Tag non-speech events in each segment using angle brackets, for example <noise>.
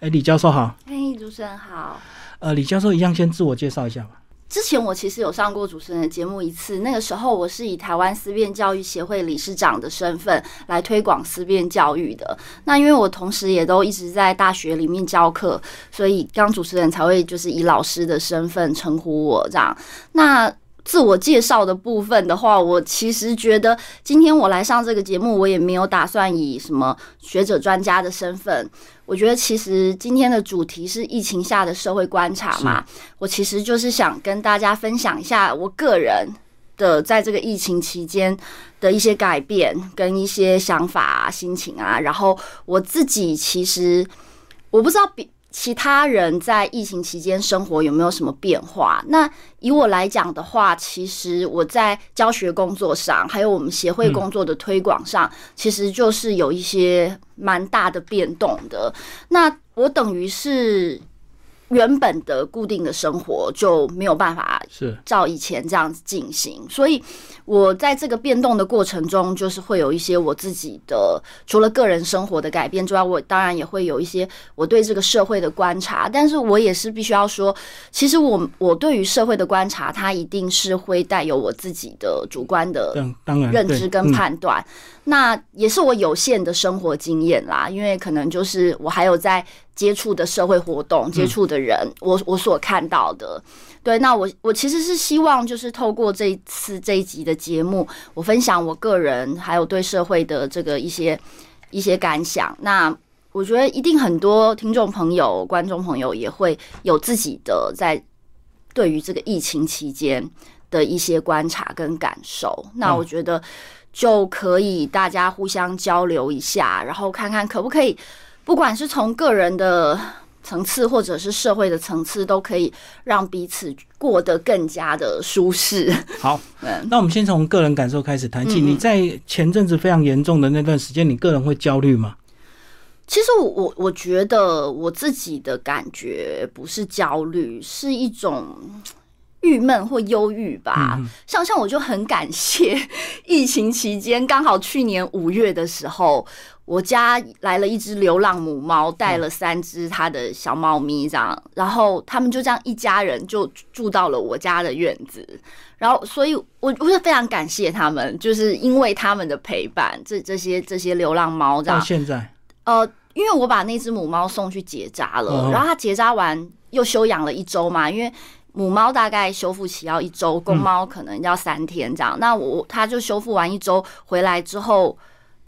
哎，李教授好。哎，主持人好。呃，李教授一样先自我介绍一下吧。之前我其实有上过主持人的节目一次，那个时候我是以台湾思辨教育协会理事长的身份来推广思辨教育的。那因为我同时也都一直在大学里面教课，所以刚主持人才会就是以老师的身份称呼我这样。那自我介绍的部分的话，我其实觉得今天我来上这个节目，我也没有打算以什么学者专家的身份。我觉得其实今天的主题是疫情下的社会观察嘛，我其实就是想跟大家分享一下我个人的在这个疫情期间的一些改变跟一些想法啊、心情啊，然后我自己其实我不知道比。其他人在疫情期间生活有没有什么变化？那以我来讲的话，其实我在教学工作上，还有我们协会工作的推广上，其实就是有一些蛮大的变动的。那我等于是。原本的固定的生活就没有办法是照以前这样子进行，所以我在这个变动的过程中，就是会有一些我自己的除了个人生活的改变之外，我当然也会有一些我对这个社会的观察。但是我也是必须要说，其实我我对于社会的观察，它一定是会带有我自己的主观的认知跟判断。那也是我有限的生活经验啦，因为可能就是我还有在接触的社会活动、接触的人，我我所看到的。对，那我我其实是希望就是透过这一次这一集的节目，我分享我个人还有对社会的这个一些一些感想。那我觉得一定很多听众朋友、观众朋友也会有自己的在对于这个疫情期间的一些观察跟感受。那我觉得。就可以大家互相交流一下，然后看看可不可以，不管是从个人的层次或者是社会的层次，都可以让彼此过得更加的舒适。好，<laughs> 那我们先从个人感受开始谈起。你在前阵子非常严重的那段时间，你个人会焦虑吗？其实我我我觉得我自己的感觉不是焦虑，是一种。郁闷或忧郁吧，像像我就很感谢 <laughs> 疫情期间，刚好去年五月的时候，我家来了一只流浪母猫，带了三只它的小猫咪，这样，然后他们就这样一家人就住到了我家的院子，然后，所以我我是非常感谢他们，就是因为他们的陪伴，这这些这些流浪猫这样。到现在，呃，因为我把那只母猫送去结扎了，然后它结扎完又休养了一周嘛，因为。母猫大概修复期要一周，公猫可能要三天这样。那我它就修复完一周回来之后，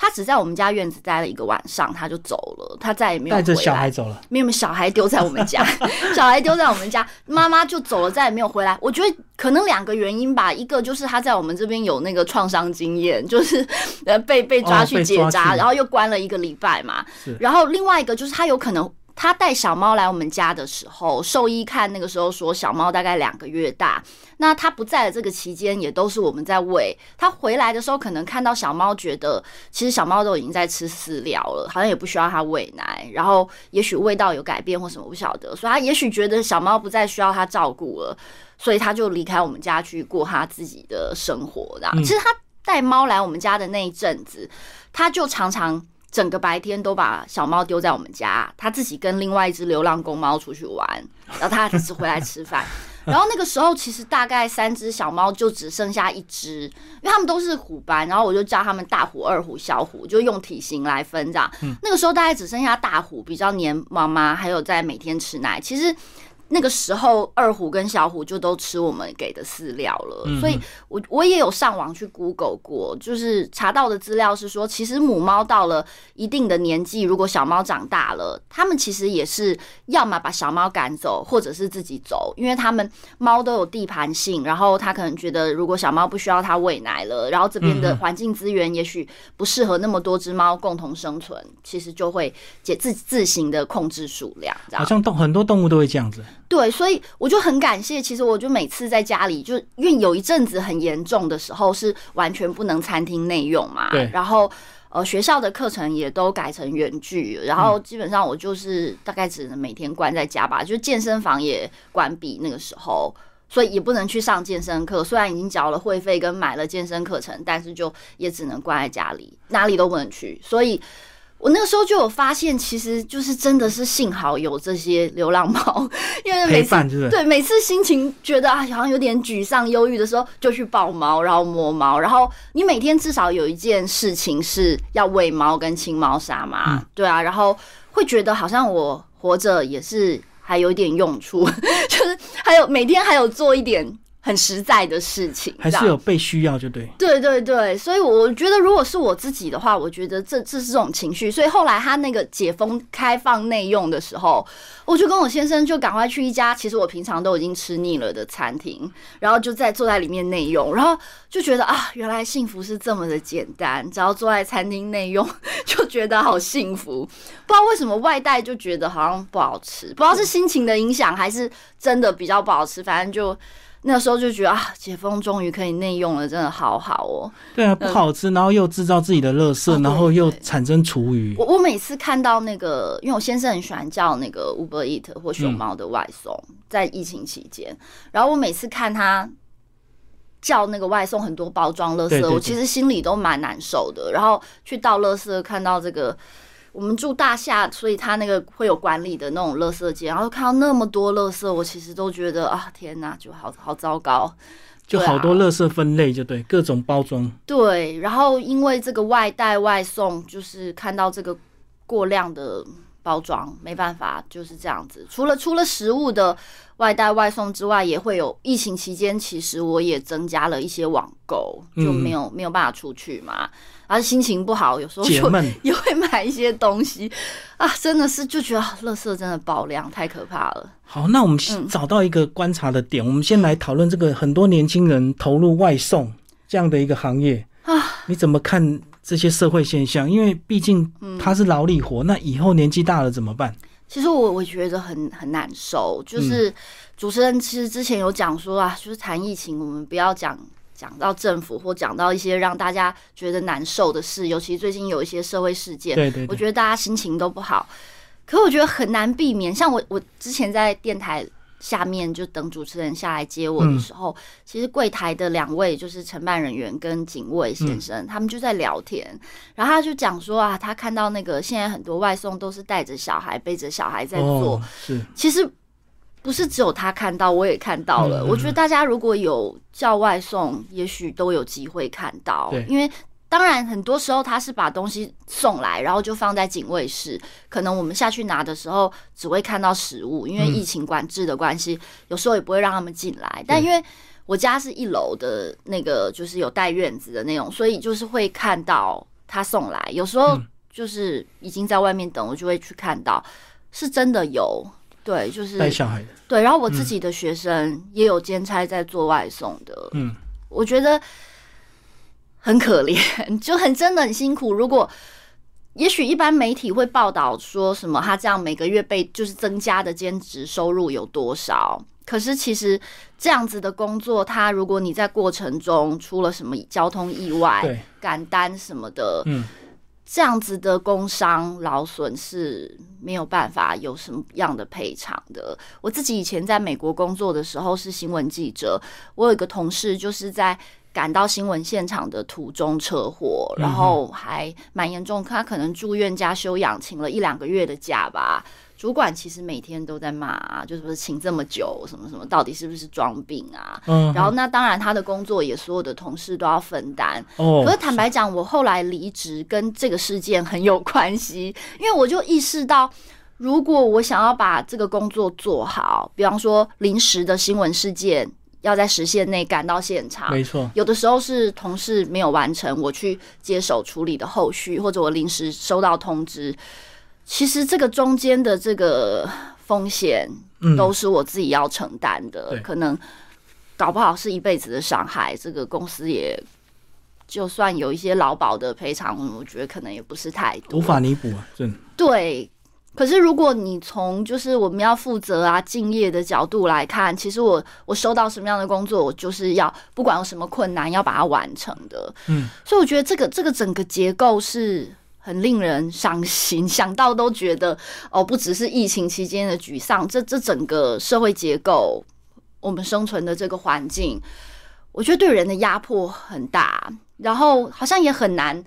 它只在我们家院子待了一个晚上，他就走了，他再也没有带着小孩走了，没有小孩丢在我们家，<laughs> 小孩丢在我们家，妈妈就走了，再也没有回来。我觉得可能两个原因吧，一个就是他在我们这边有那个创伤经验，就是呃被被抓去结扎，然后又关了一个礼拜嘛。然后另外一个就是他有可能。他带小猫来我们家的时候，兽医看那个时候说小猫大概两个月大。那他不在的这个期间，也都是我们在喂。他回来的时候，可能看到小猫，觉得其实小猫都已经在吃饲料了，好像也不需要他喂奶。然后也许味道有改变或什么，不晓得。所以他也许觉得小猫不再需要他照顾了，所以他就离开我们家去过他自己的生活。这样，其实他带猫来我们家的那一阵子，他就常常。整个白天都把小猫丢在我们家，他自己跟另外一只流浪公猫出去玩，然后他只回来吃饭。<laughs> 然后那个时候其实大概三只小猫就只剩下一只，因为它们都是虎斑，然后我就叫它们大虎、二虎、小虎，就用体型来分这样。那个时候大概只剩下大虎比较黏妈妈，还有在每天吃奶。其实。那个时候，二虎跟小虎就都吃我们给的饲料了，所以我我也有上网去 Google 过，就是查到的资料是说，其实母猫到了一定的年纪，如果小猫长大了，它们其实也是要么把小猫赶走，或者是自己走，因为它们猫都有地盘性，然后它可能觉得如果小猫不需要它喂奶了，然后这边的环境资源也许不适合那么多只猫共同生存，其实就会解自自行的控制数量，好像动很多动物都会这样子。对，所以我就很感谢。其实我就每次在家里，就因为有一阵子很严重的时候，是完全不能餐厅内用嘛。对。然后呃，学校的课程也都改成远距，然后基本上我就是大概只能每天关在家吧。就健身房也关闭那个时候，所以也不能去上健身课。虽然已经缴了会费跟买了健身课程，但是就也只能关在家里，哪里都不能去。所以。我那个时候就有发现，其实就是真的是幸好有这些流浪猫，因为每次对每次心情觉得啊好像有点沮丧、忧郁的时候，就去抱猫，然后摸猫，然后你每天至少有一件事情是要喂猫跟清猫砂嘛，对啊，然后会觉得好像我活着也是还有一点用处，<laughs> 就是还有每天还有做一点。很实在的事情，还是有被需要就对。对对对，所以我觉得如果是我自己的话，我觉得这这是这种情绪。所以后来他那个解封开放内用的时候，我就跟我先生就赶快去一家其实我平常都已经吃腻了的餐厅，然后就在坐在里面内用，然后就觉得啊，原来幸福是这么的简单，只要坐在餐厅内用就觉得好幸福。不知道为什么外带就觉得好像不好吃，不知道是心情的影响还是真的比较不好吃，反正就。那时候就觉得啊，解封终于可以内用了，真的好好哦。对啊，不好吃，然后又制造自己的垃圾，然后又产生厨余。我我每次看到那个，因为我先生很喜欢叫那个 Uber Eat 或熊猫的外送，在疫情期间，然后我每次看他叫那个外送很多包装垃圾，我其实心里都蛮难受的。然后去倒垃圾，看到这个。我们住大厦，所以他那个会有管理的那种垃圾间，然后看到那么多垃圾，我其实都觉得啊，天哪，就好好糟糕，就好多垃圾分类，就对，各种包装。对，然后因为这个外带外送，就是看到这个过量的包装，没办法，就是这样子。除了除了食物的外带外送之外，也会有疫情期间，其实我也增加了一些网购，就没有没有办法出去嘛。然后心情不好，有时候就也 <laughs> 会买一些东西啊，真的是就觉得垃圾真的爆量，太可怕了。好，那我们找到一个观察的点，我们先来讨论这个很多年轻人投入外送这样的一个行业啊，你怎么看这些社会现象？因为毕竟他是劳力活，那以后年纪大了怎么办？其实我我觉得很很难受，就是主持人其实之前有讲说啊，就是谈疫情，我们不要讲。讲到政府或讲到一些让大家觉得难受的事，尤其最近有一些社会事件，对对，我觉得大家心情都不好。可我觉得很难避免，像我我之前在电台下面就等主持人下来接我的时候，其实柜台的两位就是承办人员跟警卫先生，他们就在聊天，然后他就讲说啊，他看到那个现在很多外送都是带着小孩背着小孩在做，是其实。不是只有他看到，我也看到了。我觉得大家如果有叫外送，也许都有机会看到。因为当然很多时候他是把东西送来，然后就放在警卫室。可能我们下去拿的时候，只会看到食物，因为疫情管制的关系，有时候也不会让他们进来。但因为我家是一楼的那个，就是有带院子的那种，所以就是会看到他送来。有时候就是已经在外面等，我就会去看到，是真的有。对，就是带小孩的。对，然后我自己的学生也有兼差在做外送的。嗯，我觉得很可怜，<laughs> 就很真的很辛苦。如果也许一般媒体会报道说什么，他这样每个月被就是增加的兼职收入有多少？可是其实这样子的工作，他如果你在过程中出了什么交通意外、赶单什么的，嗯。这样子的工伤劳损是没有办法有什么样的赔偿的。我自己以前在美国工作的时候是新闻记者，我有一个同事就是在赶到新闻现场的途中车祸，然后还蛮严重，他可能住院加休养，请了一两个月的假吧。主管其实每天都在骂，就是请这么久，什么什么，到底是不是装病啊？嗯。然后那当然，他的工作也所有的同事都要分担。哦。可是坦白讲，我后来离职跟这个事件很有关系，因为我就意识到，如果我想要把这个工作做好，比方说临时的新闻事件要在时限内赶到现场，没错。有的时候是同事没有完成，我去接手处理的后续，或者我临时收到通知。其实这个中间的这个风险，都是我自己要承担的。可能搞不好是一辈子的伤害。这个公司也就算有一些劳保的赔偿，我觉得可能也不是太多，无法弥补啊。真对。可是如果你从就是我们要负责啊、敬业的角度来看，其实我我收到什么样的工作，我就是要不管有什么困难，要把它完成的。嗯。所以我觉得这个这个整个结构是。很令人伤心，<laughs> 想到都觉得哦，不只是疫情期间的沮丧，这这整个社会结构，我们生存的这个环境，我觉得对人的压迫很大，然后好像也很难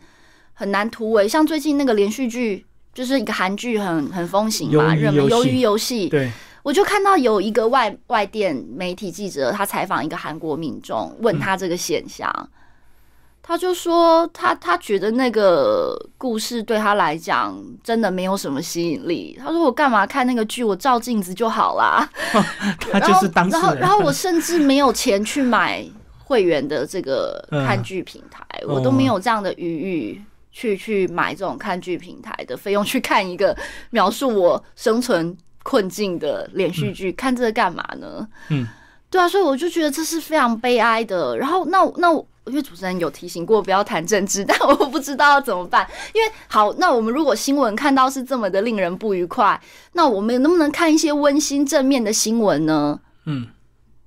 很难突围。像最近那个连续剧，就是一个韩剧很很风行嘛，热门《鱿鱼游戏》。对，我就看到有一个外外电媒体记者，他采访一个韩国民众，问他这个现象。他就说，他他觉得那个故事对他来讲真的没有什么吸引力。他说：“我干嘛看那个剧？我照镜子就好啦。<laughs> 他就是当然后，然后我甚至没有钱去买会员的这个看剧平台，我都没有这样的余裕去去买这种看剧平台的费用，去看一个描述我生存困境的连续剧，看这个干嘛呢？嗯，对啊，所以我就觉得这是非常悲哀的。然后，那那。因为主持人有提醒过不要谈政治，<laughs> 但我不知道怎么办。因为好，那我们如果新闻看到是这么的令人不愉快，那我们能不能看一些温馨正面的新闻呢？嗯。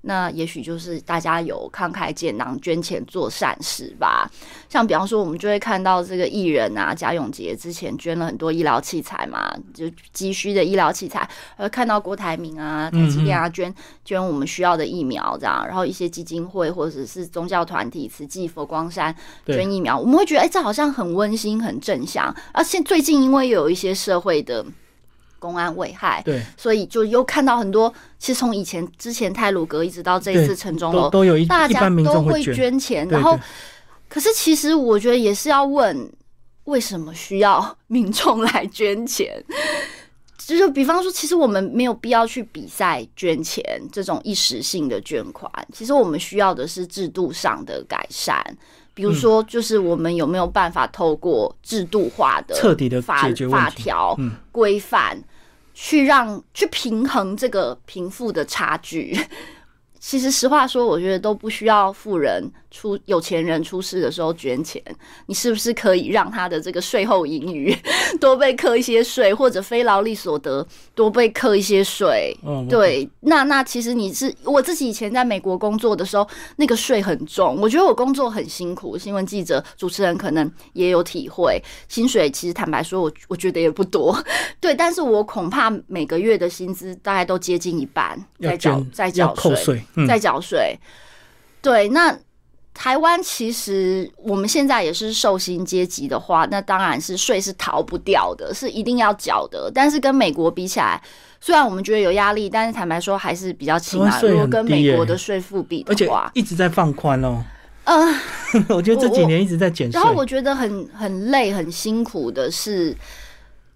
那也许就是大家有慷慨解囊、捐钱做善事吧。像比方说，我们就会看到这个艺人啊，贾永杰之前捐了很多医疗器材嘛，就急需的医疗器材。呃，看到郭台铭啊、台积电啊捐捐我们需要的疫苗这样，然后一些基金会或者是宗教团体，慈济佛光山捐疫苗，我们会觉得哎，这好像很温馨、很正向。而且最近因为有一些社会的。公安危害，对，所以就又看到很多。其实从以前之前泰鲁阁一直到这一次城中楼，都有一大家都会捐钱。然后，可是其实我觉得也是要问，为什么需要民众来捐钱？就是比方说，其实我们没有必要去比赛捐钱这种一时性的捐款。其实我们需要的是制度上的改善。比如说，就是我们有没有办法透过制度化的、彻底的法法条规范，去让去平衡这个贫富的差距？<laughs> 其实实话说，我觉得都不需要富人。出有钱人出事的时候捐钱，你是不是可以让他的这个税后盈余 <laughs> 多被扣一些税，或者非劳力所得多被扣一些税？对，那那其实你是我自己以前在美国工作的时候，那个税很重，我觉得我工作很辛苦。新闻记者、主持人可能也有体会，薪水其实坦白说，我我觉得也不多。<laughs> 对，但是我恐怕每个月的薪资大概都接近一半在缴在缴税，在缴税。对，那。台湾其实我们现在也是受薪阶级的话，那当然是税是逃不掉的，是一定要缴的。但是跟美国比起来，虽然我们觉得有压力，但是坦白说还是比较轻啊。如果跟美国的税负比的话，一直在放宽哦。嗯，<laughs> 我觉得这几年一直在减税。然后我觉得很很累、很辛苦的是，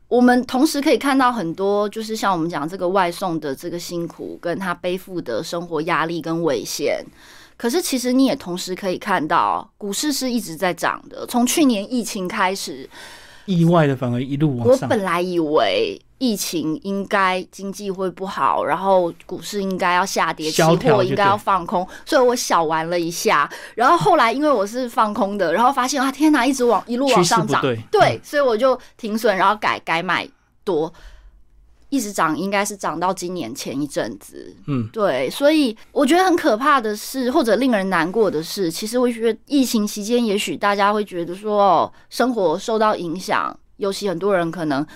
我们同时可以看到很多，就是像我们讲这个外送的这个辛苦，跟他背负的生活压力跟危险。可是，其实你也同时可以看到，股市是一直在涨的。从去年疫情开始，意外的反而一路往上。我本来以为疫情应该经济会不好，然后股市应该要下跌，期货应该要放空，所以我小玩了一下。然后后来因为我是放空的，然后发现啊，天哪，一直往一路往上涨，对，所以我就停损，然后改改买多。一直涨，应该是涨到今年前一阵子。嗯，对，所以我觉得很可怕的是，或者令人难过的是，其实我觉得疫情期间，也许大家会觉得说，哦，生活受到影响，尤其很多人可能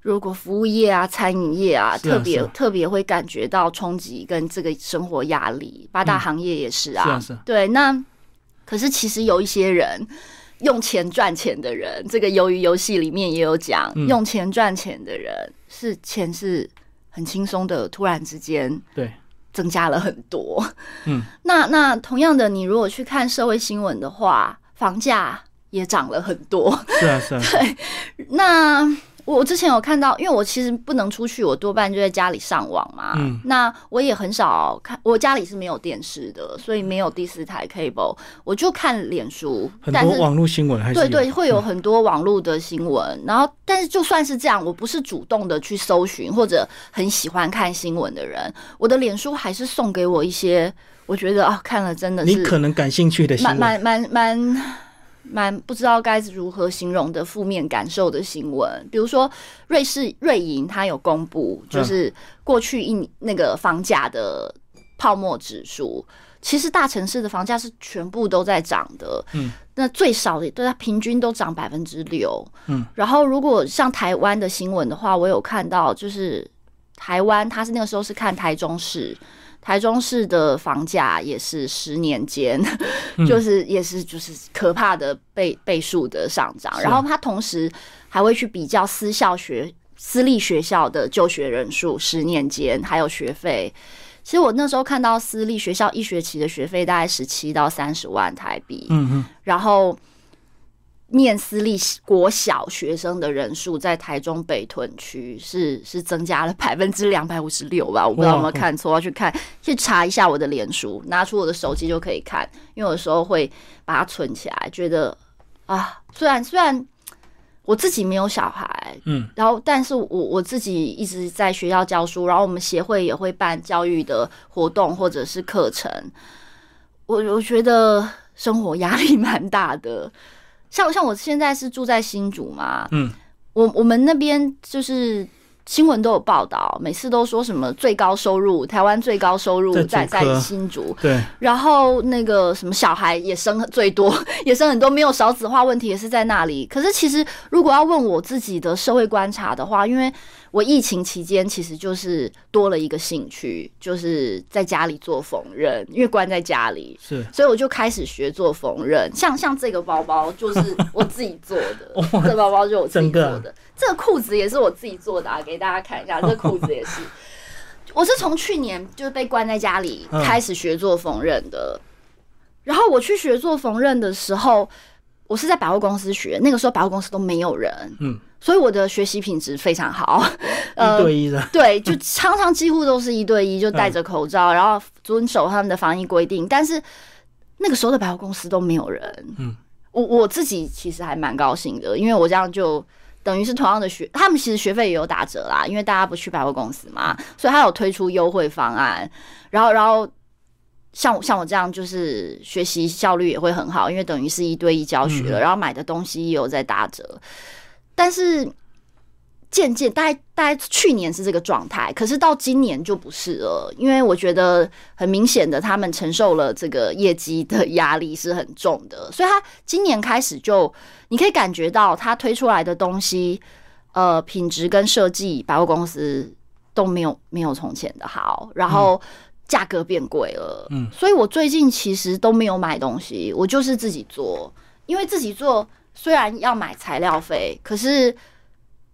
如果服务业啊、餐饮业啊，特别特别会感觉到冲击跟这个生活压力。八大行业也是啊，对。那可是其实有一些人用钱赚钱的人，这个鱿鱼游戏里面也有讲，用钱赚钱的人。是钱是很轻松的，突然之间对增加了很多。嗯，<laughs> 那那同样的，你如果去看社会新闻的话，房价也涨了很多。是啊，是啊。<laughs> 对，那。我之前有看到，因为我其实不能出去，我多半就在家里上网嘛。嗯，那我也很少看，我家里是没有电视的，所以没有第四台 cable，我就看脸书。很多网络新闻还是对对，会有很多网络的新闻。然后，但是就算是这样，我不是主动的去搜寻或者很喜欢看新闻的人，我的脸书还是送给我一些我觉得啊，看了真的是你可能感兴趣的新闻，蛮蛮蛮蛮。蛮不知道该如何形容的负面感受的新闻，比如说瑞士瑞银，它有公布，就是过去一那个房价的泡沫指数，其实大城市的房价是全部都在涨的，嗯，那最少的对它平均都涨百分之六，嗯，然后如果像台湾的新闻的话，我有看到就是台湾，它是那个时候是看台中市。台中市的房价也是十年间，就是也是就是可怕的倍倍数的上涨。然后他同时还会去比较私校学、私立学校的就学人数，十年间还有学费。其实我那时候看到私立学校一学期的学费大概十七到三十万台币，嗯嗯，然后。念私立国小学生的人数在台中北屯区是是增加了百分之两百五十六吧？我不知道有没有看错，要去看去查一下我的脸书，拿出我的手机就可以看。因为有时候会把它存起来，觉得啊，虽然虽然我自己没有小孩，嗯，然后但是我我自己一直在学校教书，然后我们协会也会办教育的活动或者是课程，我我觉得生活压力蛮大的。像像我现在是住在新竹嘛，嗯，我我们那边就是新闻都有报道，每次都说什么最高收入，台湾最高收入在在新竹，对，然后那个什么小孩也生最多，<laughs> 也生很多，没有少子化问题也是在那里。可是其实如果要问我自己的社会观察的话，因为我疫情期间其实就是多了一个兴趣，就是在家里做缝纫，因为关在家里，是，所以我就开始学做缝纫。像像这个包包就是我自己做的，<laughs> 这包包就我自己做的，这个裤子也是我自己做的，啊，给大家看一下，这裤子也是。我是从去年就是被关在家里开始学做缝纫的，然后我去学做缝纫的时候，我是在百货公司学，那个时候百货公司都没有人，嗯。所以我的学习品质非常好，<laughs> 一对一的，对，就常常几乎都是一对一，就戴着口罩，然后遵守他们的防疫规定。但是那个时候的百货公司都没有人，嗯，我我自己其实还蛮高兴的，因为我这样就等于是同样的学，他们其实学费也有打折啦，因为大家不去百货公司嘛，所以他有推出优惠方案。然后，然后像像我这样，就是学习效率也会很好，因为等于是一对一教学了，然后买的东西也有在打折。但是渐渐，大概大概去年是这个状态，可是到今年就不是了，因为我觉得很明显的，他们承受了这个业绩的压力是很重的，所以他今年开始就，你可以感觉到他推出来的东西，呃，品质跟设计，百货公司都没有没有从前的好，然后价格变贵了，嗯，所以我最近其实都没有买东西，我就是自己做，因为自己做。虽然要买材料费，可是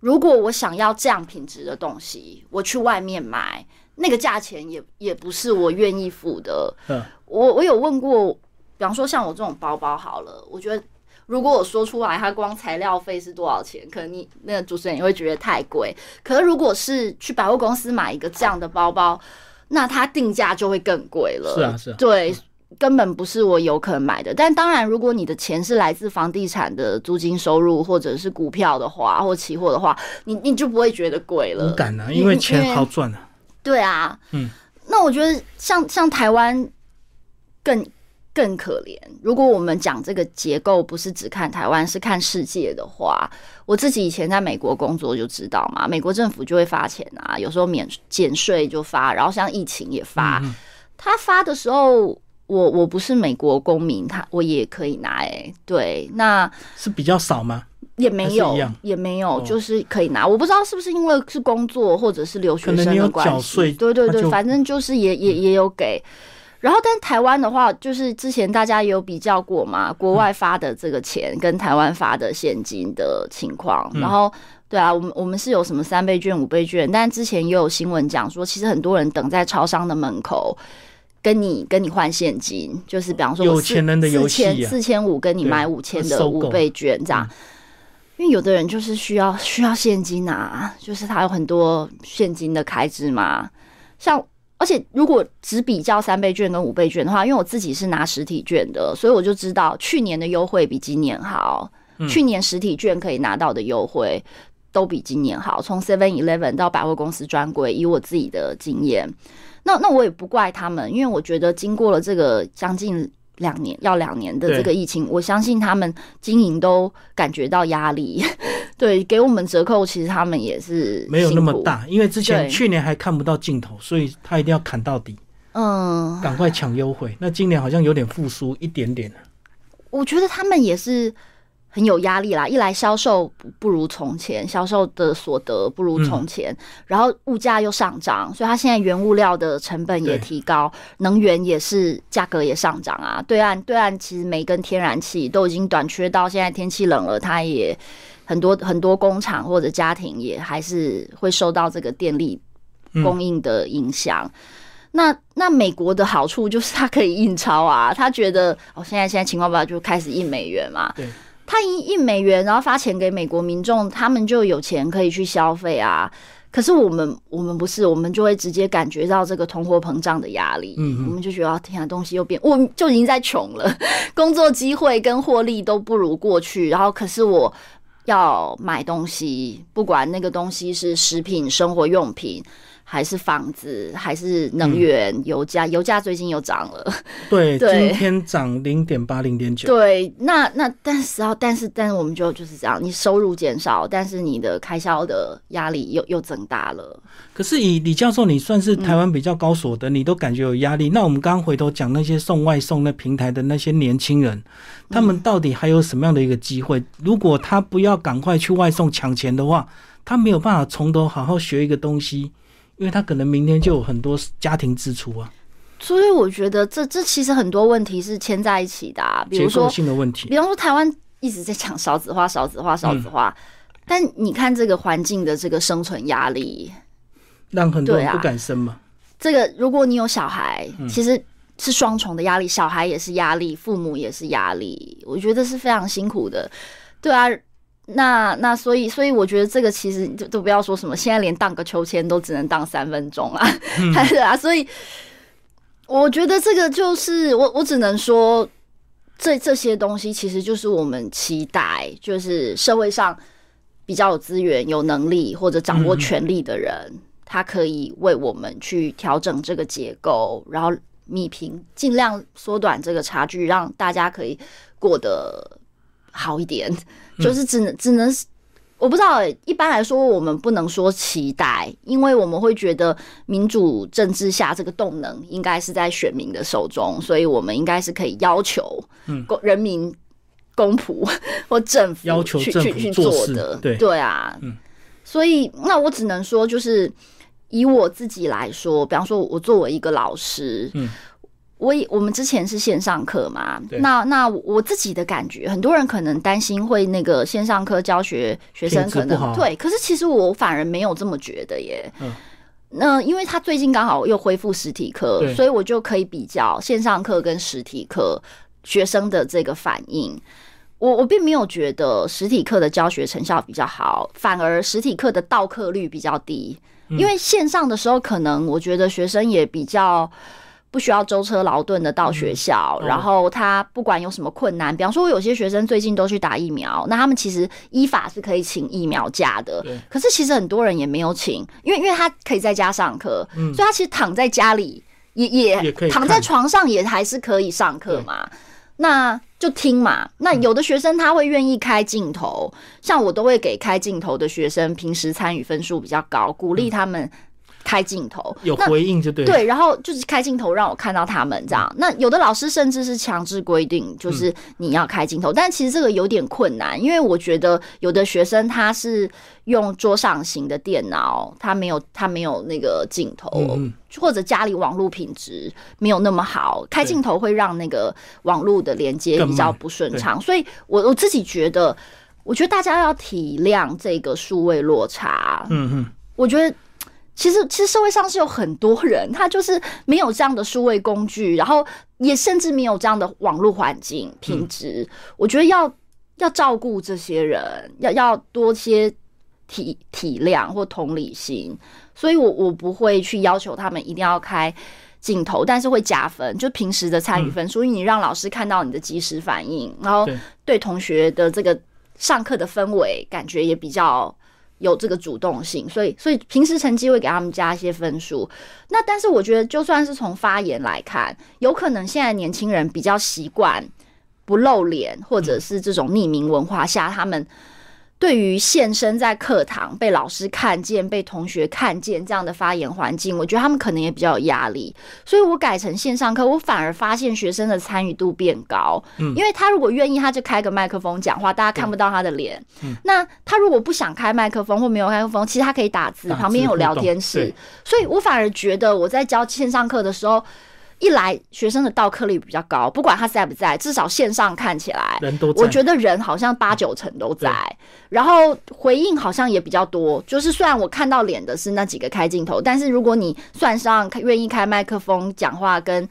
如果我想要这样品质的东西，我去外面买，那个价钱也也不是我愿意付的。嗯，我我有问过，比方说像我这种包包好了，我觉得如果我说出来，它光材料费是多少钱，可能你那个主持人也会觉得太贵。可是如果是去百货公司买一个这样的包包，那它定价就会更贵了。是啊，是啊，对。根本不是我有可能买的，但当然，如果你的钱是来自房地产的租金收入，或者是股票的话，或期货的话，你你就不会觉得贵了。无感啊，因为钱好赚啊。对啊，嗯，那我觉得像像台湾更更可怜。如果我们讲这个结构不是只看台湾，是看世界的话，我自己以前在美国工作就知道嘛，美国政府就会发钱啊，有时候免减税就发，然后像疫情也发，他发的时候。我我不是美国公民，他我也可以拿哎，对，那是比较少吗？也没有，也没有，就是可以拿。我不知道是不是因为是工作或者是留学生的关系，对对对，反正就是也也也有给。然后，但台湾的话，就是之前大家也有比较过嘛，国外发的这个钱跟台湾发的现金的情况。然后，对啊，我们我们是有什么三倍券、五倍券，但之前也有新闻讲说，其实很多人等在超商的门口。跟你跟你换现金，就是比方说有钱人的游戏，四千五跟你买五千的五倍券这样。因为有的人就是需要需要现金啊，就是他有很多现金的开支嘛。像而且如果只比较三倍券跟五倍券的话，因为我自己是拿实体券的，所以我就知道去年的优惠比今年好。去年实体券可以拿到的优惠都比今年好，从 Seven Eleven 到百货公司专柜，以我自己的经验。那那我也不怪他们，因为我觉得经过了这个将近两年要两年的这个疫情，我相信他们经营都感觉到压力。<laughs> 对，给我们折扣，其实他们也是没有那么大，因为之前去年还看不到尽头，所以他一定要砍到底，嗯，赶快抢优惠。那今年好像有点复苏一点点。我觉得他们也是很有压力啦，一来销售不如从前，销售的所得不如从前，然后物价又上涨，所以它现在原物料的成本也提高，能源也是价格也上涨啊。对岸对岸其实煤跟天然气都已经短缺到现在天气冷了，它也很多很多工厂或者家庭也还是会受到这个电力供应的影响。那那美国的好处就是它可以印钞啊，他觉得哦现在现在情况不好就开始印美元嘛。对。他一一美元，然后发钱给美国民众，他们就有钱可以去消费啊。可是我们我们不是，我们就会直接感觉到这个通货膨胀的压力。嗯，我们就觉得天啊，东西又变，我就已经在穷了，<laughs> 工作机会跟获利都不如过去。然后，可是我要买东西，不管那个东西是食品、生活用品。还是房子，还是能源、油价，油价最近又涨了。<laughs> 对，今天涨零点八、零点九。对，那那但是啊，但是但是我们就就是这样，你收入减少，但是你的开销的压力又又增大了。可是以李教授，你算是台湾比较高所得，你都感觉有压力。那我们刚刚回头讲那些送外送那平台的那些年轻人，他们到底还有什么样的一个机会？如果他不要赶快去外送抢钱的话，他没有办法从头好好学一个东西。因为他可能明天就有很多家庭支出啊，所以我觉得这这其实很多问题是牵在一起的，比如说性的问题，比方说台湾一直在讲少子化、少子化、少子化，但你看这个环境的这个生存压力，让很多人不敢生嘛。这个如果你有小孩，其实是双重的压力，小孩也是压力，父母也是压力，我觉得是非常辛苦的，对啊。那那所以所以我觉得这个其实就都不要说什么，现在连荡个秋千都只能荡三分钟啊，<laughs> 还是啊，所以我觉得这个就是我我只能说，这这些东西其实就是我们期待，就是社会上比较有资源、有能力或者掌握权力的人，他可以为我们去调整这个结构，然后弭平，尽量缩短这个差距，让大家可以过得好一点。就是只能只能，我不知道。一般来说，我们不能说期待，因为我们会觉得民主政治下这个动能应该是在选民的手中，所以我们应该是可以要求公人民公仆或政府要求政府去做的。对对啊，所以那我只能说，就是以我自己来说，比方说，我作为一个老师，嗯。我我们之前是线上课嘛，那那我自己的感觉，很多人可能担心会那个线上课教学学生可能对，可是其实我反而没有这么觉得耶。嗯，那因为他最近刚好又恢复实体课，所以我就可以比较线上课跟实体课学生的这个反应。我我并没有觉得实体课的教学成效比较好，反而实体课的到课率比较低，因为线上的时候可能我觉得学生也比较。不需要舟车劳顿的到学校，然后他不管有什么困难，比方说，我有些学生最近都去打疫苗，那他们其实依法是可以请疫苗假的。可是其实很多人也没有请，因为因为他可以在家上课，所以他其实躺在家里也也躺在床上也还是可以上课嘛。那就听嘛。那有的学生他会愿意开镜头，像我都会给开镜头的学生平时参与分数比较高，鼓励他们。开镜头有回应就对，对，然后就是开镜头让我看到他们这样。那有的老师甚至是强制规定，就是你要开镜头，但其实这个有点困难，因为我觉得有的学生他是用桌上型的电脑，他没有他没有那个镜头，或者家里网络品质没有那么好，开镜头会让那个网络的连接比较不顺畅。所以我我自己觉得，我觉得大家要体谅这个数位落差。嗯哼，我觉得。其实，其实社会上是有很多人，他就是没有这样的数位工具，然后也甚至没有这样的网络环境品质。我觉得要要照顾这些人，要要多些体体谅或同理心。所以，我我不会去要求他们一定要开镜头，但是会加分，就平时的参与分。所以，你让老师看到你的及时反应，然后对同学的这个上课的氛围感觉也比较。有这个主动性，所以所以平时成绩会给他们加一些分数。那但是我觉得，就算是从发言来看，有可能现在年轻人比较习惯不露脸，或者是这种匿名文化下，他们对于现身在课堂被老师看见、被同学看见这样的发言环境，我觉得他们可能也比较有压力，所以我改成线上课，我反而发现学生的参与度变高。嗯，因为他如果愿意，他就开个麦克风讲话，大家看不到他的脸。嗯，那他如果不想开麦克风或没有麦克风，其实他可以打字，旁边有聊天室。所以我反而觉得我在教线上课的时候。一来学生的到课率比较高，不管他在不在，至少线上看起来，人都在。我觉得人好像八九成都在，然后回应好像也比较多。就是虽然我看到脸的是那几个开镜头，但是如果你算上愿意开麦克风讲话，跟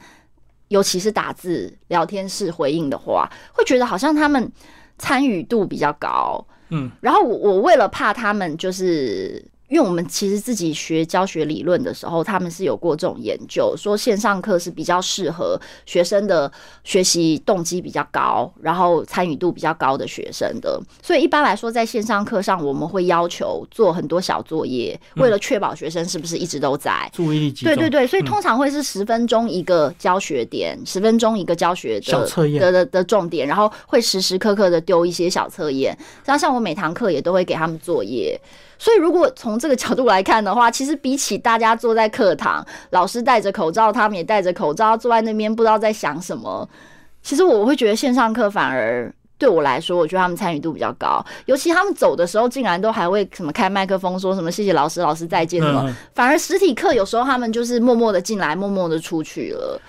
尤其是打字聊天室回应的话，会觉得好像他们参与度比较高。嗯，然后我我为了怕他们就是。因为我们其实自己学教学理论的时候，他们是有过这种研究，说线上课是比较适合学生的学习动机比较高，然后参与度比较高的学生的。所以一般来说，在线上课上，我们会要求做很多小作业，为了确保学生是不是一直都在注意力集中。对对对，所以通常会是十分钟一个教学点，十分钟一个教学的测验的的的重点，然后会时时刻刻的丢一些小测验。然后像我每堂课也都会给他们作业。所以，如果从这个角度来看的话，其实比起大家坐在课堂，老师戴着口罩，他们也戴着口罩坐在那边，不知道在想什么。其实我会觉得线上课反而对我来说，我觉得他们参与度比较高。尤其他们走的时候，竟然都还会什么开麦克风，说什么谢谢老师，老师再见什么。反而实体课有时候他们就是默默的进来，默默的出去了。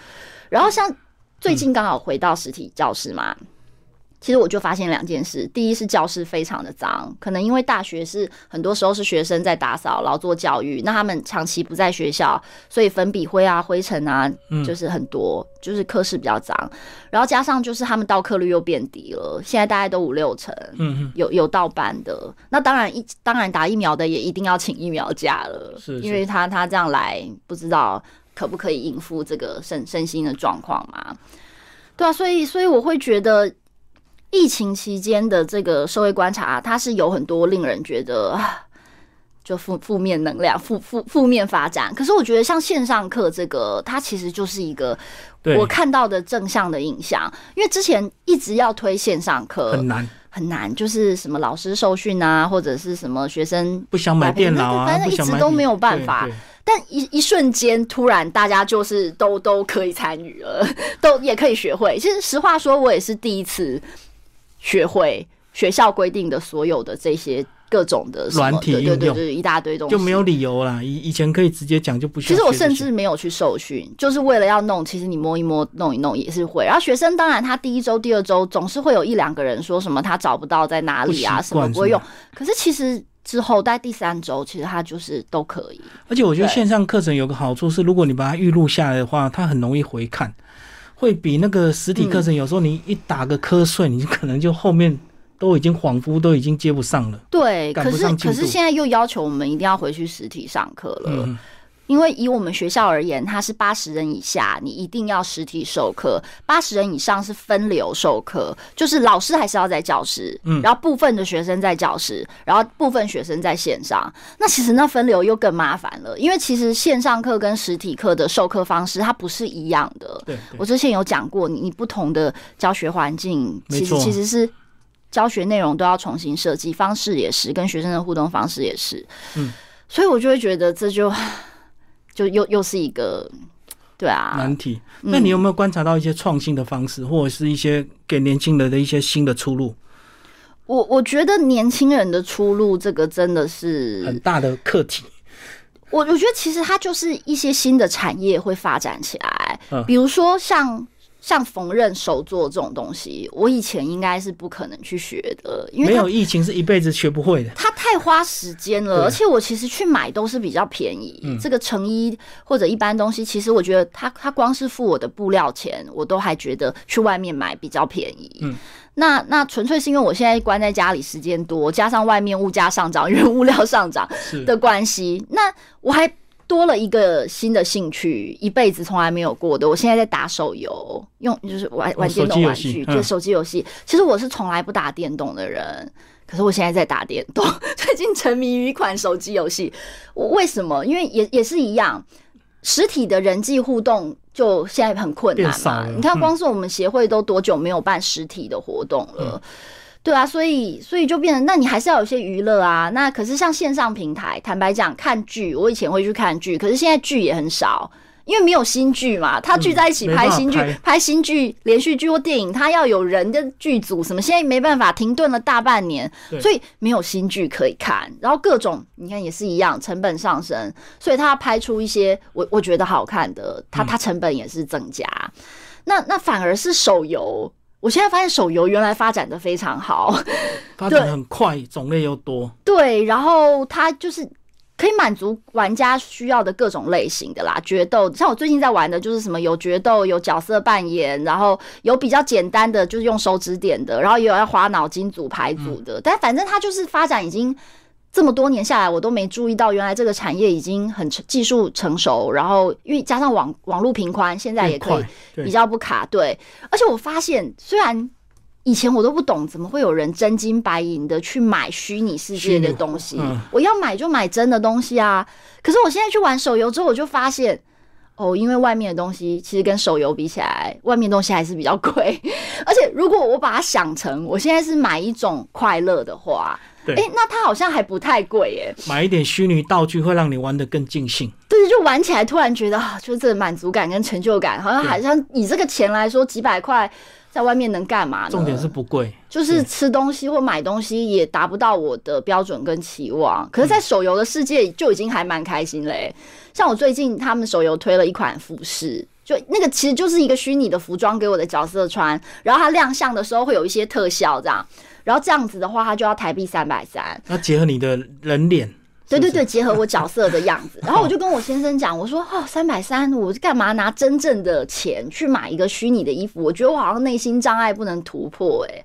然后像最近刚好回到实体教室嘛。其实我就发现两件事，第一是教室非常的脏，可能因为大学是很多时候是学生在打扫，劳作教育，那他们长期不在学校，所以粉笔灰啊、灰尘啊，就是很多，就是课室比较脏。然后加上就是他们到课率又变低了，现在大概都五六成，嗯有有到班的。那当然一当然打疫苗的也一定要请疫苗假了，是，因为他他这样来不知道可不可以应付这个身身心的状况嘛？对啊，所以所以我会觉得。疫情期间的这个社会观察，它是有很多令人觉得就负负面能量、负负负面发展。可是我觉得像线上课这个，它其实就是一个我看到的正向的影响。因为之前一直要推线上课，很难很难，就是什么老师受训啊，或者是什么学生不想买电脑啊，反正一直都没有办法。但一一瞬间，突然大家就是都都可以参与了，都也可以学会。其实实话说，我也是第一次。学会学校规定的所有的这些各种的软体应用，一大堆东西就没有理由啦。以以前可以直接讲就不需要。其实我甚至没有去受训，就是为了要弄。其实你摸一摸、弄一弄也是会。然后学生当然他第一周、第二周总是会有一两个人说什么他找不到在哪里啊，什么不会用。可是其实之后在第三周，其实他就是都可以。而且我觉得线上课程有个好处是，如果你把它预录下来的话，它很容易回看。会比那个实体课程，有时候你一打个瞌睡，你可能就后面都已经恍惚，都已经接不上了。对，可是可是现在又要求我们一定要回去实体上课了。因为以我们学校而言，它是八十人以下，你一定要实体授课；八十人以上是分流授课，就是老师还是要在教室，嗯，然后部分的学生在教室，然后部分学生在线上。那其实那分流又更麻烦了，因为其实线上课跟实体课的授课方式它不是一样的。对，我之前有讲过，你你不同的教学环境，其实其实是教学内容都要重新设计，方式也是，跟学生的互动方式也是。嗯，所以我就会觉得这就。就又又是一个，对啊，难题。那你有没有观察到一些创新的方式，或者是一些给年轻人的一些新的出路？我我觉得年轻人的出路，这个真的是很大的课题。我我觉得其实它就是一些新的产业会发展起来，比如说像。像缝纫手作这种东西，我以前应该是不可能去学的，因为没有疫情是一辈子学不会的。它太花时间了，而且我其实去买都是比较便宜。这个成衣或者一般东西，其实我觉得它它光是付我的布料钱，我都还觉得去外面买比较便宜。嗯，那那纯粹是因为我现在关在家里时间多，加上外面物价上涨，因为物料上涨的关系，那我还。多了一个新的兴趣，一辈子从来没有过的。我现在在打手游，用就是玩玩电动玩具，就手机游戏。其实我是从来不打电动的人，可是我现在在打电动。最近沉迷于一款手机游戏，我为什么？因为也也是一样，实体的人际互动就现在很困难嘛。你看，光是我们协会都多久没有办实体的活动了？对啊，所以所以就变成，那你还是要有些娱乐啊。那可是像线上平台，坦白讲，看剧，我以前会去看剧，可是现在剧也很少。因为没有新剧嘛，他聚在一起拍新剧、拍新剧、连续剧或电影，他要有人的剧组什么，现在没办法，停顿了大半年，所以没有新剧可以看。然后各种你看也是一样，成本上升，所以他拍出一些我我觉得好看的，他他成本也是增加。那那反而是手游，我现在发现手游原来发展的非常好，<laughs> 发展很快，种类又多。对，然后它就是。可以满足玩家需要的各种类型的啦，决斗像我最近在玩的就是什么有决斗，有角色扮演，然后有比较简单的就是用手指点的，然后也有要花脑筋组牌组的。但反正它就是发展已经这么多年下来，我都没注意到原来这个产业已经很技术成熟，然后因为加上网网络频宽，现在也可以比较不卡。对，而且我发现虽然。以前我都不懂，怎么会有人真金白银的去买虚拟世界的东西？我要买就买真的东西啊！可是我现在去玩手游之后，我就发现，哦，因为外面的东西其实跟手游比起来，外面东西还是比较贵。<laughs> 而且如果我把它想成我现在是买一种快乐的话，哎，那它好像还不太贵耶。买一点虚拟道具会让你玩的更尽兴。对，就玩起来突然觉得啊，就是这满足感跟成就感，好像好像以这个钱来说，几百块。在外面能干嘛呢？重点是不贵，就是吃东西或买东西也达不到我的标准跟期望。可是，在手游的世界就已经还蛮开心嘞。像我最近他们手游推了一款服饰，就那个其实就是一个虚拟的服装给我的角色穿，然后它亮相的时候会有一些特效这样，然后这样子的话，他就要台币三百三。那结合你的人脸。对对对，结合我角色的样子，<laughs> 然后我就跟我先生讲，我说哦，三百三，我干嘛拿真正的钱去买一个虚拟的衣服？我觉得我好像内心障碍不能突破哎。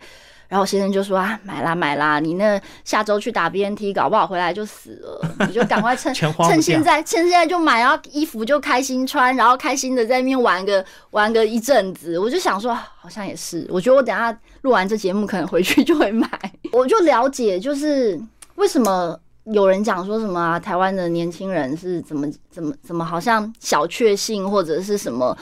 然后先生就说啊，买啦买啦，你那下周去打 BNT，搞不好回来就死了，你就赶快趁 <laughs> 趁现在趁现在就买，然后衣服就开心穿，然后开心的在那边玩个玩个一阵子。我就想说，好像也是，我觉得我等下录完这节目，可能回去就会买。我就了解，就是为什么。有人讲说什么啊？台湾的年轻人是怎么怎么怎么好像小确幸或者是什么？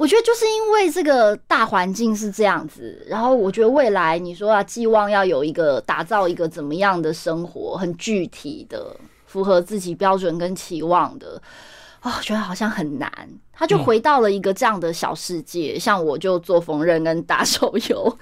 我觉得就是因为这个大环境是这样子，然后我觉得未来你说啊，寄望要有一个打造一个怎么样的生活，很具体的符合自己标准跟期望的啊，觉得好像很难。他就回到了一个这样的小世界，像我就做缝纫跟打手游。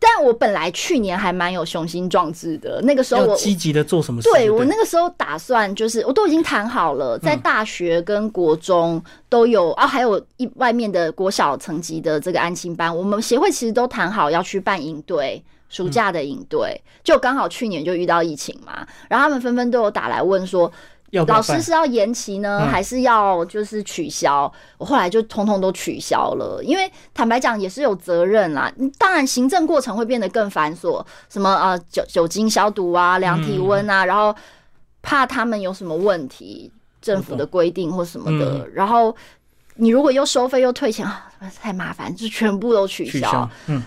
但我本来去年还蛮有雄心壮志的，那个时候我积极的做什么？对我那个时候打算就是我都已经谈好了，在大学跟国中都有啊，还有一外面的国小层级的这个安亲班，我们协会其实都谈好要去办营队，暑假的营队，就刚好去年就遇到疫情嘛，然后他们纷纷都有打来问说。老师是要延期呢，还是要就是取消？我后来就通通都取消了，因为坦白讲也是有责任啦。当然行政过程会变得更繁琐，什么呃酒酒精消毒啊、量体温啊，然后怕他们有什么问题，政府的规定或什么的。然后你如果又收费又退钱啊，太麻烦，就全部都取消。嗯，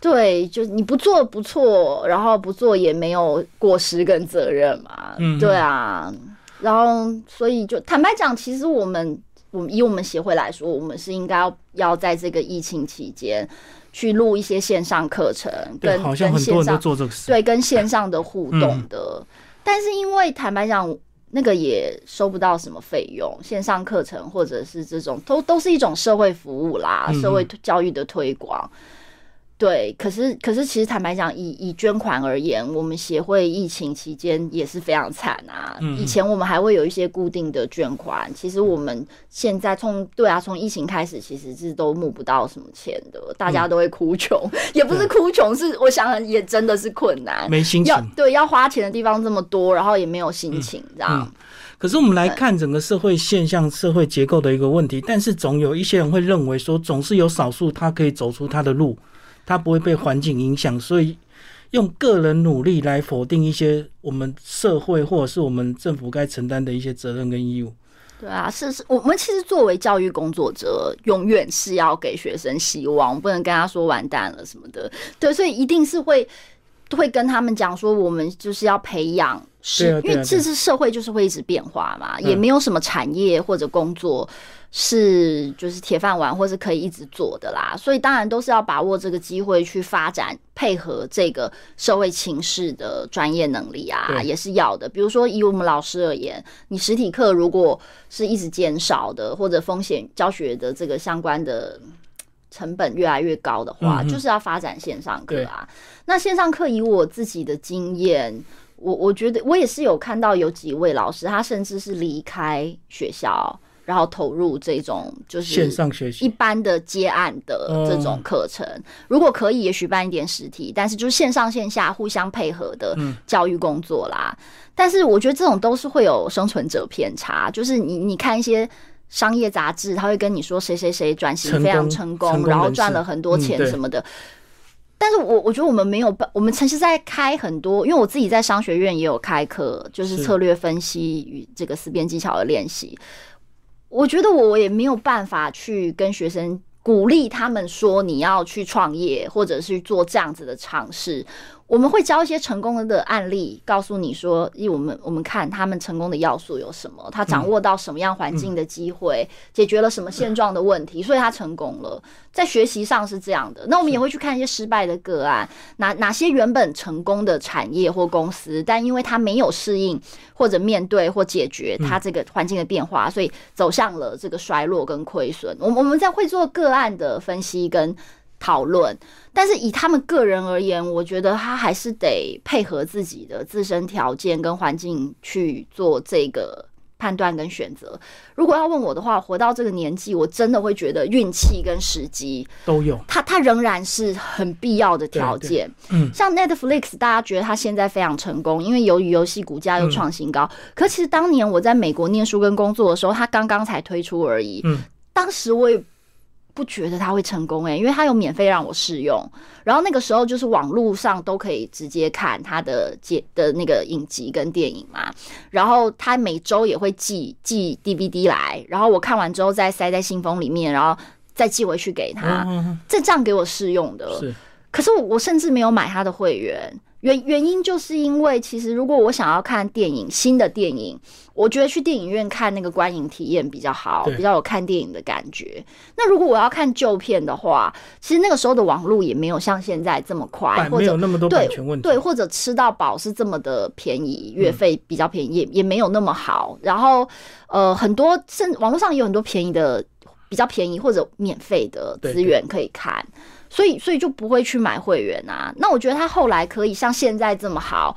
对，就你不做不错，然后不做也没有过失跟责任嘛。嗯，对啊。然后，所以就坦白讲，其实我们，我们以我们协会来说，我们是应该要要在这个疫情期间去录一些线上课程，跟跟线上做这个事，对，跟线上的互动的。但是因为坦白讲，那个也收不到什么费用，线上课程或者是这种，都都是一种社会服务啦，社会教育的推广。对，可是可是，其实坦白讲，以以捐款而言，我们协会疫情期间也是非常惨啊。以前我们还会有一些固定的捐款，其实我们现在从对啊，从疫情开始，其实是都募不到什么钱的，大家都会哭穷，<laughs> 也不是哭穷，是我想也真的是困难，没心情。对，要花钱的地方这么多，然后也没有心情，这样。可是我们来看整个社会现象、社会结构的一个问题，但是总有一些人会认为说，总是有少数他可以走出他的路。他不会被环境影响，所以用个人努力来否定一些我们社会或者是我们政府该承担的一些责任跟义务。对啊，是是，我们其实作为教育工作者，永远是要给学生希望，不能跟他说完蛋了什么的。对，所以一定是会。会跟他们讲说，我们就是要培养，是因为这是社会就是会一直变化嘛，也没有什么产业或者工作。是，就是铁饭碗，或是可以一直做的啦。所以当然都是要把握这个机会去发展，配合这个社会情势的专业能力啊，也是要的。比如说以我们老师而言，你实体课如果是一直减少的，或者风险教学的这个相关的成本越来越高的话，就是要发展线上课啊。那线上课以我自己的经验，我我觉得我也是有看到有几位老师，他甚至是离开学校。然后投入这种就是线上学习一般的接案的这种课程，如果可以，也许办一点实体，但是就是线上线下互相配合的教育工作啦。但是我觉得这种都是会有生存者偏差，就是你你看一些商业杂志，他会跟你说谁谁谁转型非常成功，然后赚了很多钱什么的。但是我我觉得我们没有办，我们其实在开很多，因为我自己在商学院也有开课，就是策略分析与这个思辨技巧的练习。我觉得我也没有办法去跟学生鼓励他们说你要去创业，或者是做这样子的尝试。我们会教一些成功的案例，告诉你说，以我们我们看他们成功的要素有什么，他掌握到什么样环境的机会，解决了什么现状的问题，所以他成功了。在学习上是这样的。那我们也会去看一些失败的个案，哪哪些原本成功的产业或公司，但因为他没有适应或者面对或解决他这个环境的变化，所以走向了这个衰落跟亏损。我我们在会做个案的分析跟。讨论，但是以他们个人而言，我觉得他还是得配合自己的自身条件跟环境去做这个判断跟选择。如果要问我的话，活到这个年纪，我真的会觉得运气跟时机都有，它它仍然是很必要的条件。嗯，像 Netflix，大家觉得它现在非常成功，因为由于游戏股价又创新高。可其实当年我在美国念书跟工作的时候，它刚刚才推出而已。嗯，当时我也。不觉得他会成功诶，因为他有免费让我试用，然后那个时候就是网络上都可以直接看他的节的那个影集跟电影嘛，然后他每周也会寄寄 DVD 来，然后我看完之后再塞在信封里面，然后再寄回去给他，这这样给我试用的。是，可是我甚至没有买他的会员。原原因就是因为，其实如果我想要看电影，新的电影，我觉得去电影院看那个观影体验比较好，比较有看电影的感觉。那如果我要看旧片的话，其实那个时候的网络也没有像现在这么快，或者那么多版权问题，对，或者吃到饱是这么的便宜，月费比较便宜，也也没有那么好。然后，呃，很多甚网络上有很多便宜的、比较便宜或者免费的资源可以看。所以，所以就不会去买会员啊。那我觉得他后来可以像现在这么好，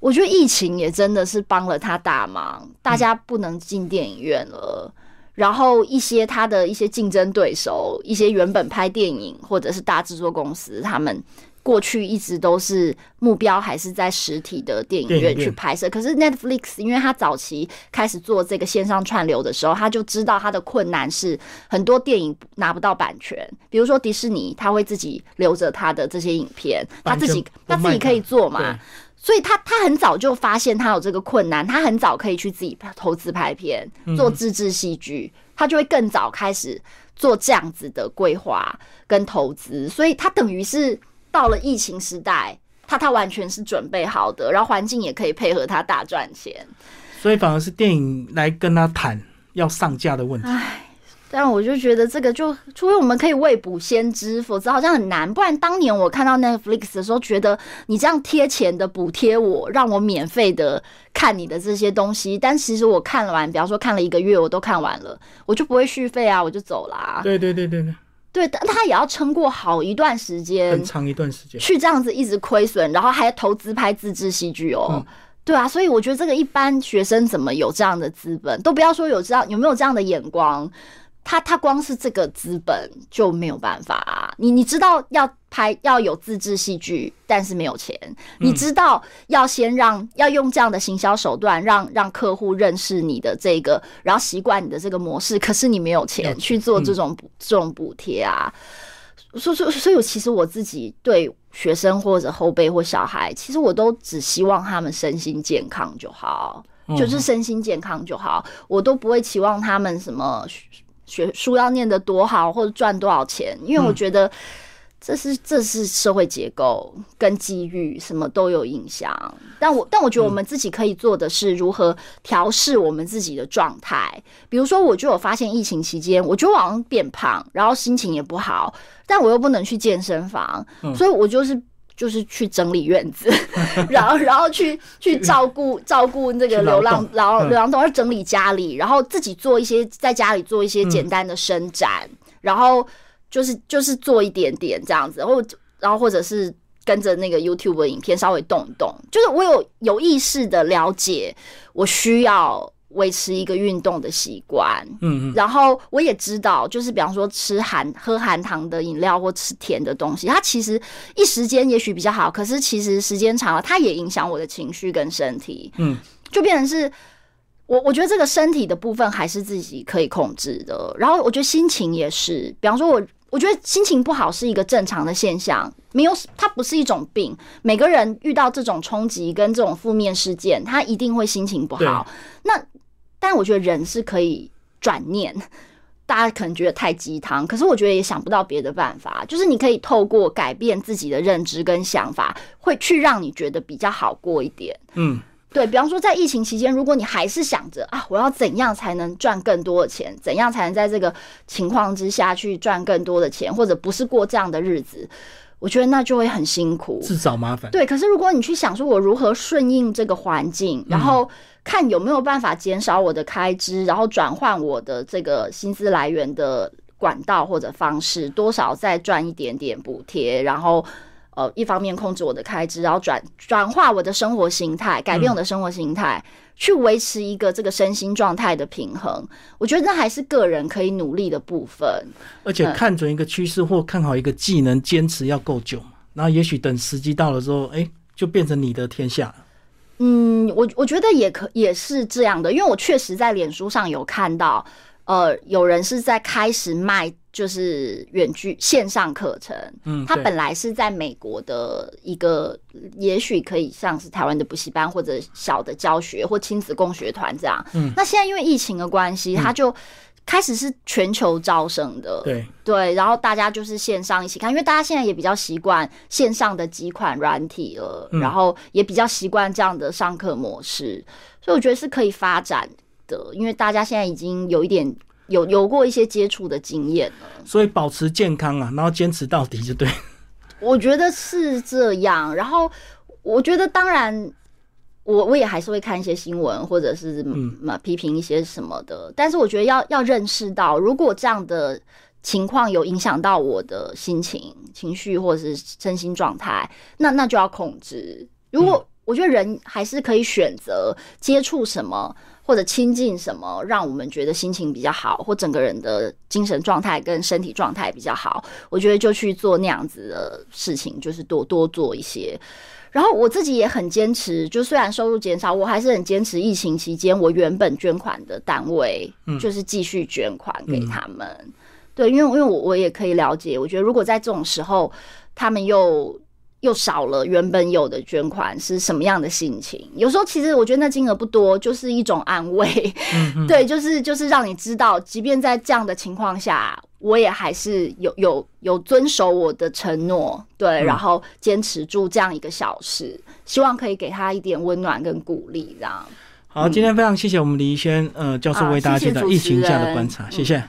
我觉得疫情也真的是帮了他大忙。大家不能进电影院了，然后一些他的一些竞争对手，一些原本拍电影或者是大制作公司，他们。过去一直都是目标，还是在实体的电影院去拍摄。可是 Netflix，因为他早期开始做这个线上串流的时候，他就知道他的困难是很多电影拿不到版权。比如说迪士尼，他会自己留着他的这些影片，他自己他自己可以做嘛。所以他他很早就发现他有这个困难，他很早可以去自己投资拍片，做自制戏剧，他就会更早开始做这样子的规划跟投资。所以他等于是。到了疫情时代，他他完全是准备好的，然后环境也可以配合他大赚钱，所以反而是电影来跟他谈要上架的问题。唉，但我就觉得这个就，除非我们可以未卜先知，否则好像很难。不然当年我看到 Netflix 的时候，觉得你这样贴钱的补贴我，让我免费的看你的这些东西，但其实我看完，比方说看了一个月，我都看完了，我就不会续费啊，我就走啦。对对对对对。对，但他也要撑过好一段时间，很长一段时间，去这样子一直亏损，然后还投资拍自制戏剧哦。对啊，所以我觉得这个一般学生怎么有这样的资本，都不要说有这样有没有这样的眼光。他他光是这个资本就没有办法啊！你你知道要拍要有自制戏剧，但是没有钱。你知道要先让要用这样的行销手段，让让客户认识你的这个，然后习惯你的这个模式。可是你没有钱去做这种这种补贴啊！所以所以，其实我自己对学生或者后辈或小孩，其实我都只希望他们身心健康就好，就是身心健康就好，我都不会期望他们什么。学书要念得多好，或者赚多少钱？因为我觉得这是这是社会结构跟机遇，什么都有影响。但我但我觉得我们自己可以做的是如何调试我们自己的状态。比如说，我就有发现疫情期间，我就好像变胖，然后心情也不好，但我又不能去健身房，所以我就是就是去整理院子，<laughs> 然后然后去去照顾照顾那个流浪然后流浪动物，整理家里，然后自己做一些在家里做一些简单的伸展，然后。就是就是做一点点这样子，然后然后或者是跟着那个 YouTube 的影片稍微动一动，就是我有有意识的了解，我需要维持一个运动的习惯，嗯，然后我也知道，就是比方说吃含喝含糖的饮料或吃甜的东西，它其实一时间也许比较好，可是其实时间长了，它也影响我的情绪跟身体，嗯，就变成是我我觉得这个身体的部分还是自己可以控制的，然后我觉得心情也是，比方说我。我觉得心情不好是一个正常的现象，没有它不是一种病。每个人遇到这种冲击跟这种负面事件，他一定会心情不好。那但我觉得人是可以转念，大家可能觉得太鸡汤，可是我觉得也想不到别的办法。就是你可以透过改变自己的认知跟想法，会去让你觉得比较好过一点。嗯。对比方说，在疫情期间，如果你还是想着啊，我要怎样才能赚更多的钱，怎样才能在这个情况之下去赚更多的钱，或者不是过这样的日子，我觉得那就会很辛苦，自找麻烦。对，可是如果你去想说，我如何顺应这个环境，然后看有没有办法减少我的开支，然后转换我的这个薪资来源的管道或者方式，多少再赚一点点补贴，然后。呃，一方面控制我的开支，然后转转化我的生活形态，改变我的生活形态，去维持一个这个身心状态的平衡。我觉得那还是个人可以努力的部分。而且看准一个趋势或看好一个技能，坚持要够久，然后也许等时机到了之后，哎，就变成你的天下了。嗯，我我觉得也可也是这样的，因为我确实在脸书上有看到，呃，有人是在开始卖。就是远距线上课程，嗯，他本来是在美国的一个，也许可以像是台湾的补习班或者小的教学或亲子共学团这样，嗯，那现在因为疫情的关系，他就开始是全球招生的，对对，然后大家就是线上一起看，因为大家现在也比较习惯线上的几款软体了，然后也比较习惯这样的上课模式，所以我觉得是可以发展的，因为大家现在已经有一点。有有过一些接触的经验了，所以保持健康啊，然后坚持到底就对。<laughs> 我觉得是这样，然后我觉得当然，我我也还是会看一些新闻或者是嘛批评一些什么的，但是我觉得要要认识到，如果这样的情况有影响到我的心情、情绪或者是身心状态，那那就要控制。如果我觉得人还是可以选择接触什么。或者亲近什么，让我们觉得心情比较好，或整个人的精神状态跟身体状态比较好，我觉得就去做那样子的事情，就是多多做一些。然后我自己也很坚持，就虽然收入减少，我还是很坚持。疫情期间，我原本捐款的单位，就是继续捐款给他们。对，因为因为我我也可以了解，我觉得如果在这种时候，他们又。又少了原本有的捐款是什么样的心情？有时候其实我觉得那金额不多，就是一种安慰。<laughs> 对，就是就是让你知道，即便在这样的情况下，我也还是有有有遵守我的承诺，对，然后坚持住这样一个小时，希望可以给他一点温暖跟鼓励。这样好，今天非常谢谢我们李轩呃教授为大家介绍疫情下的观察，谢谢。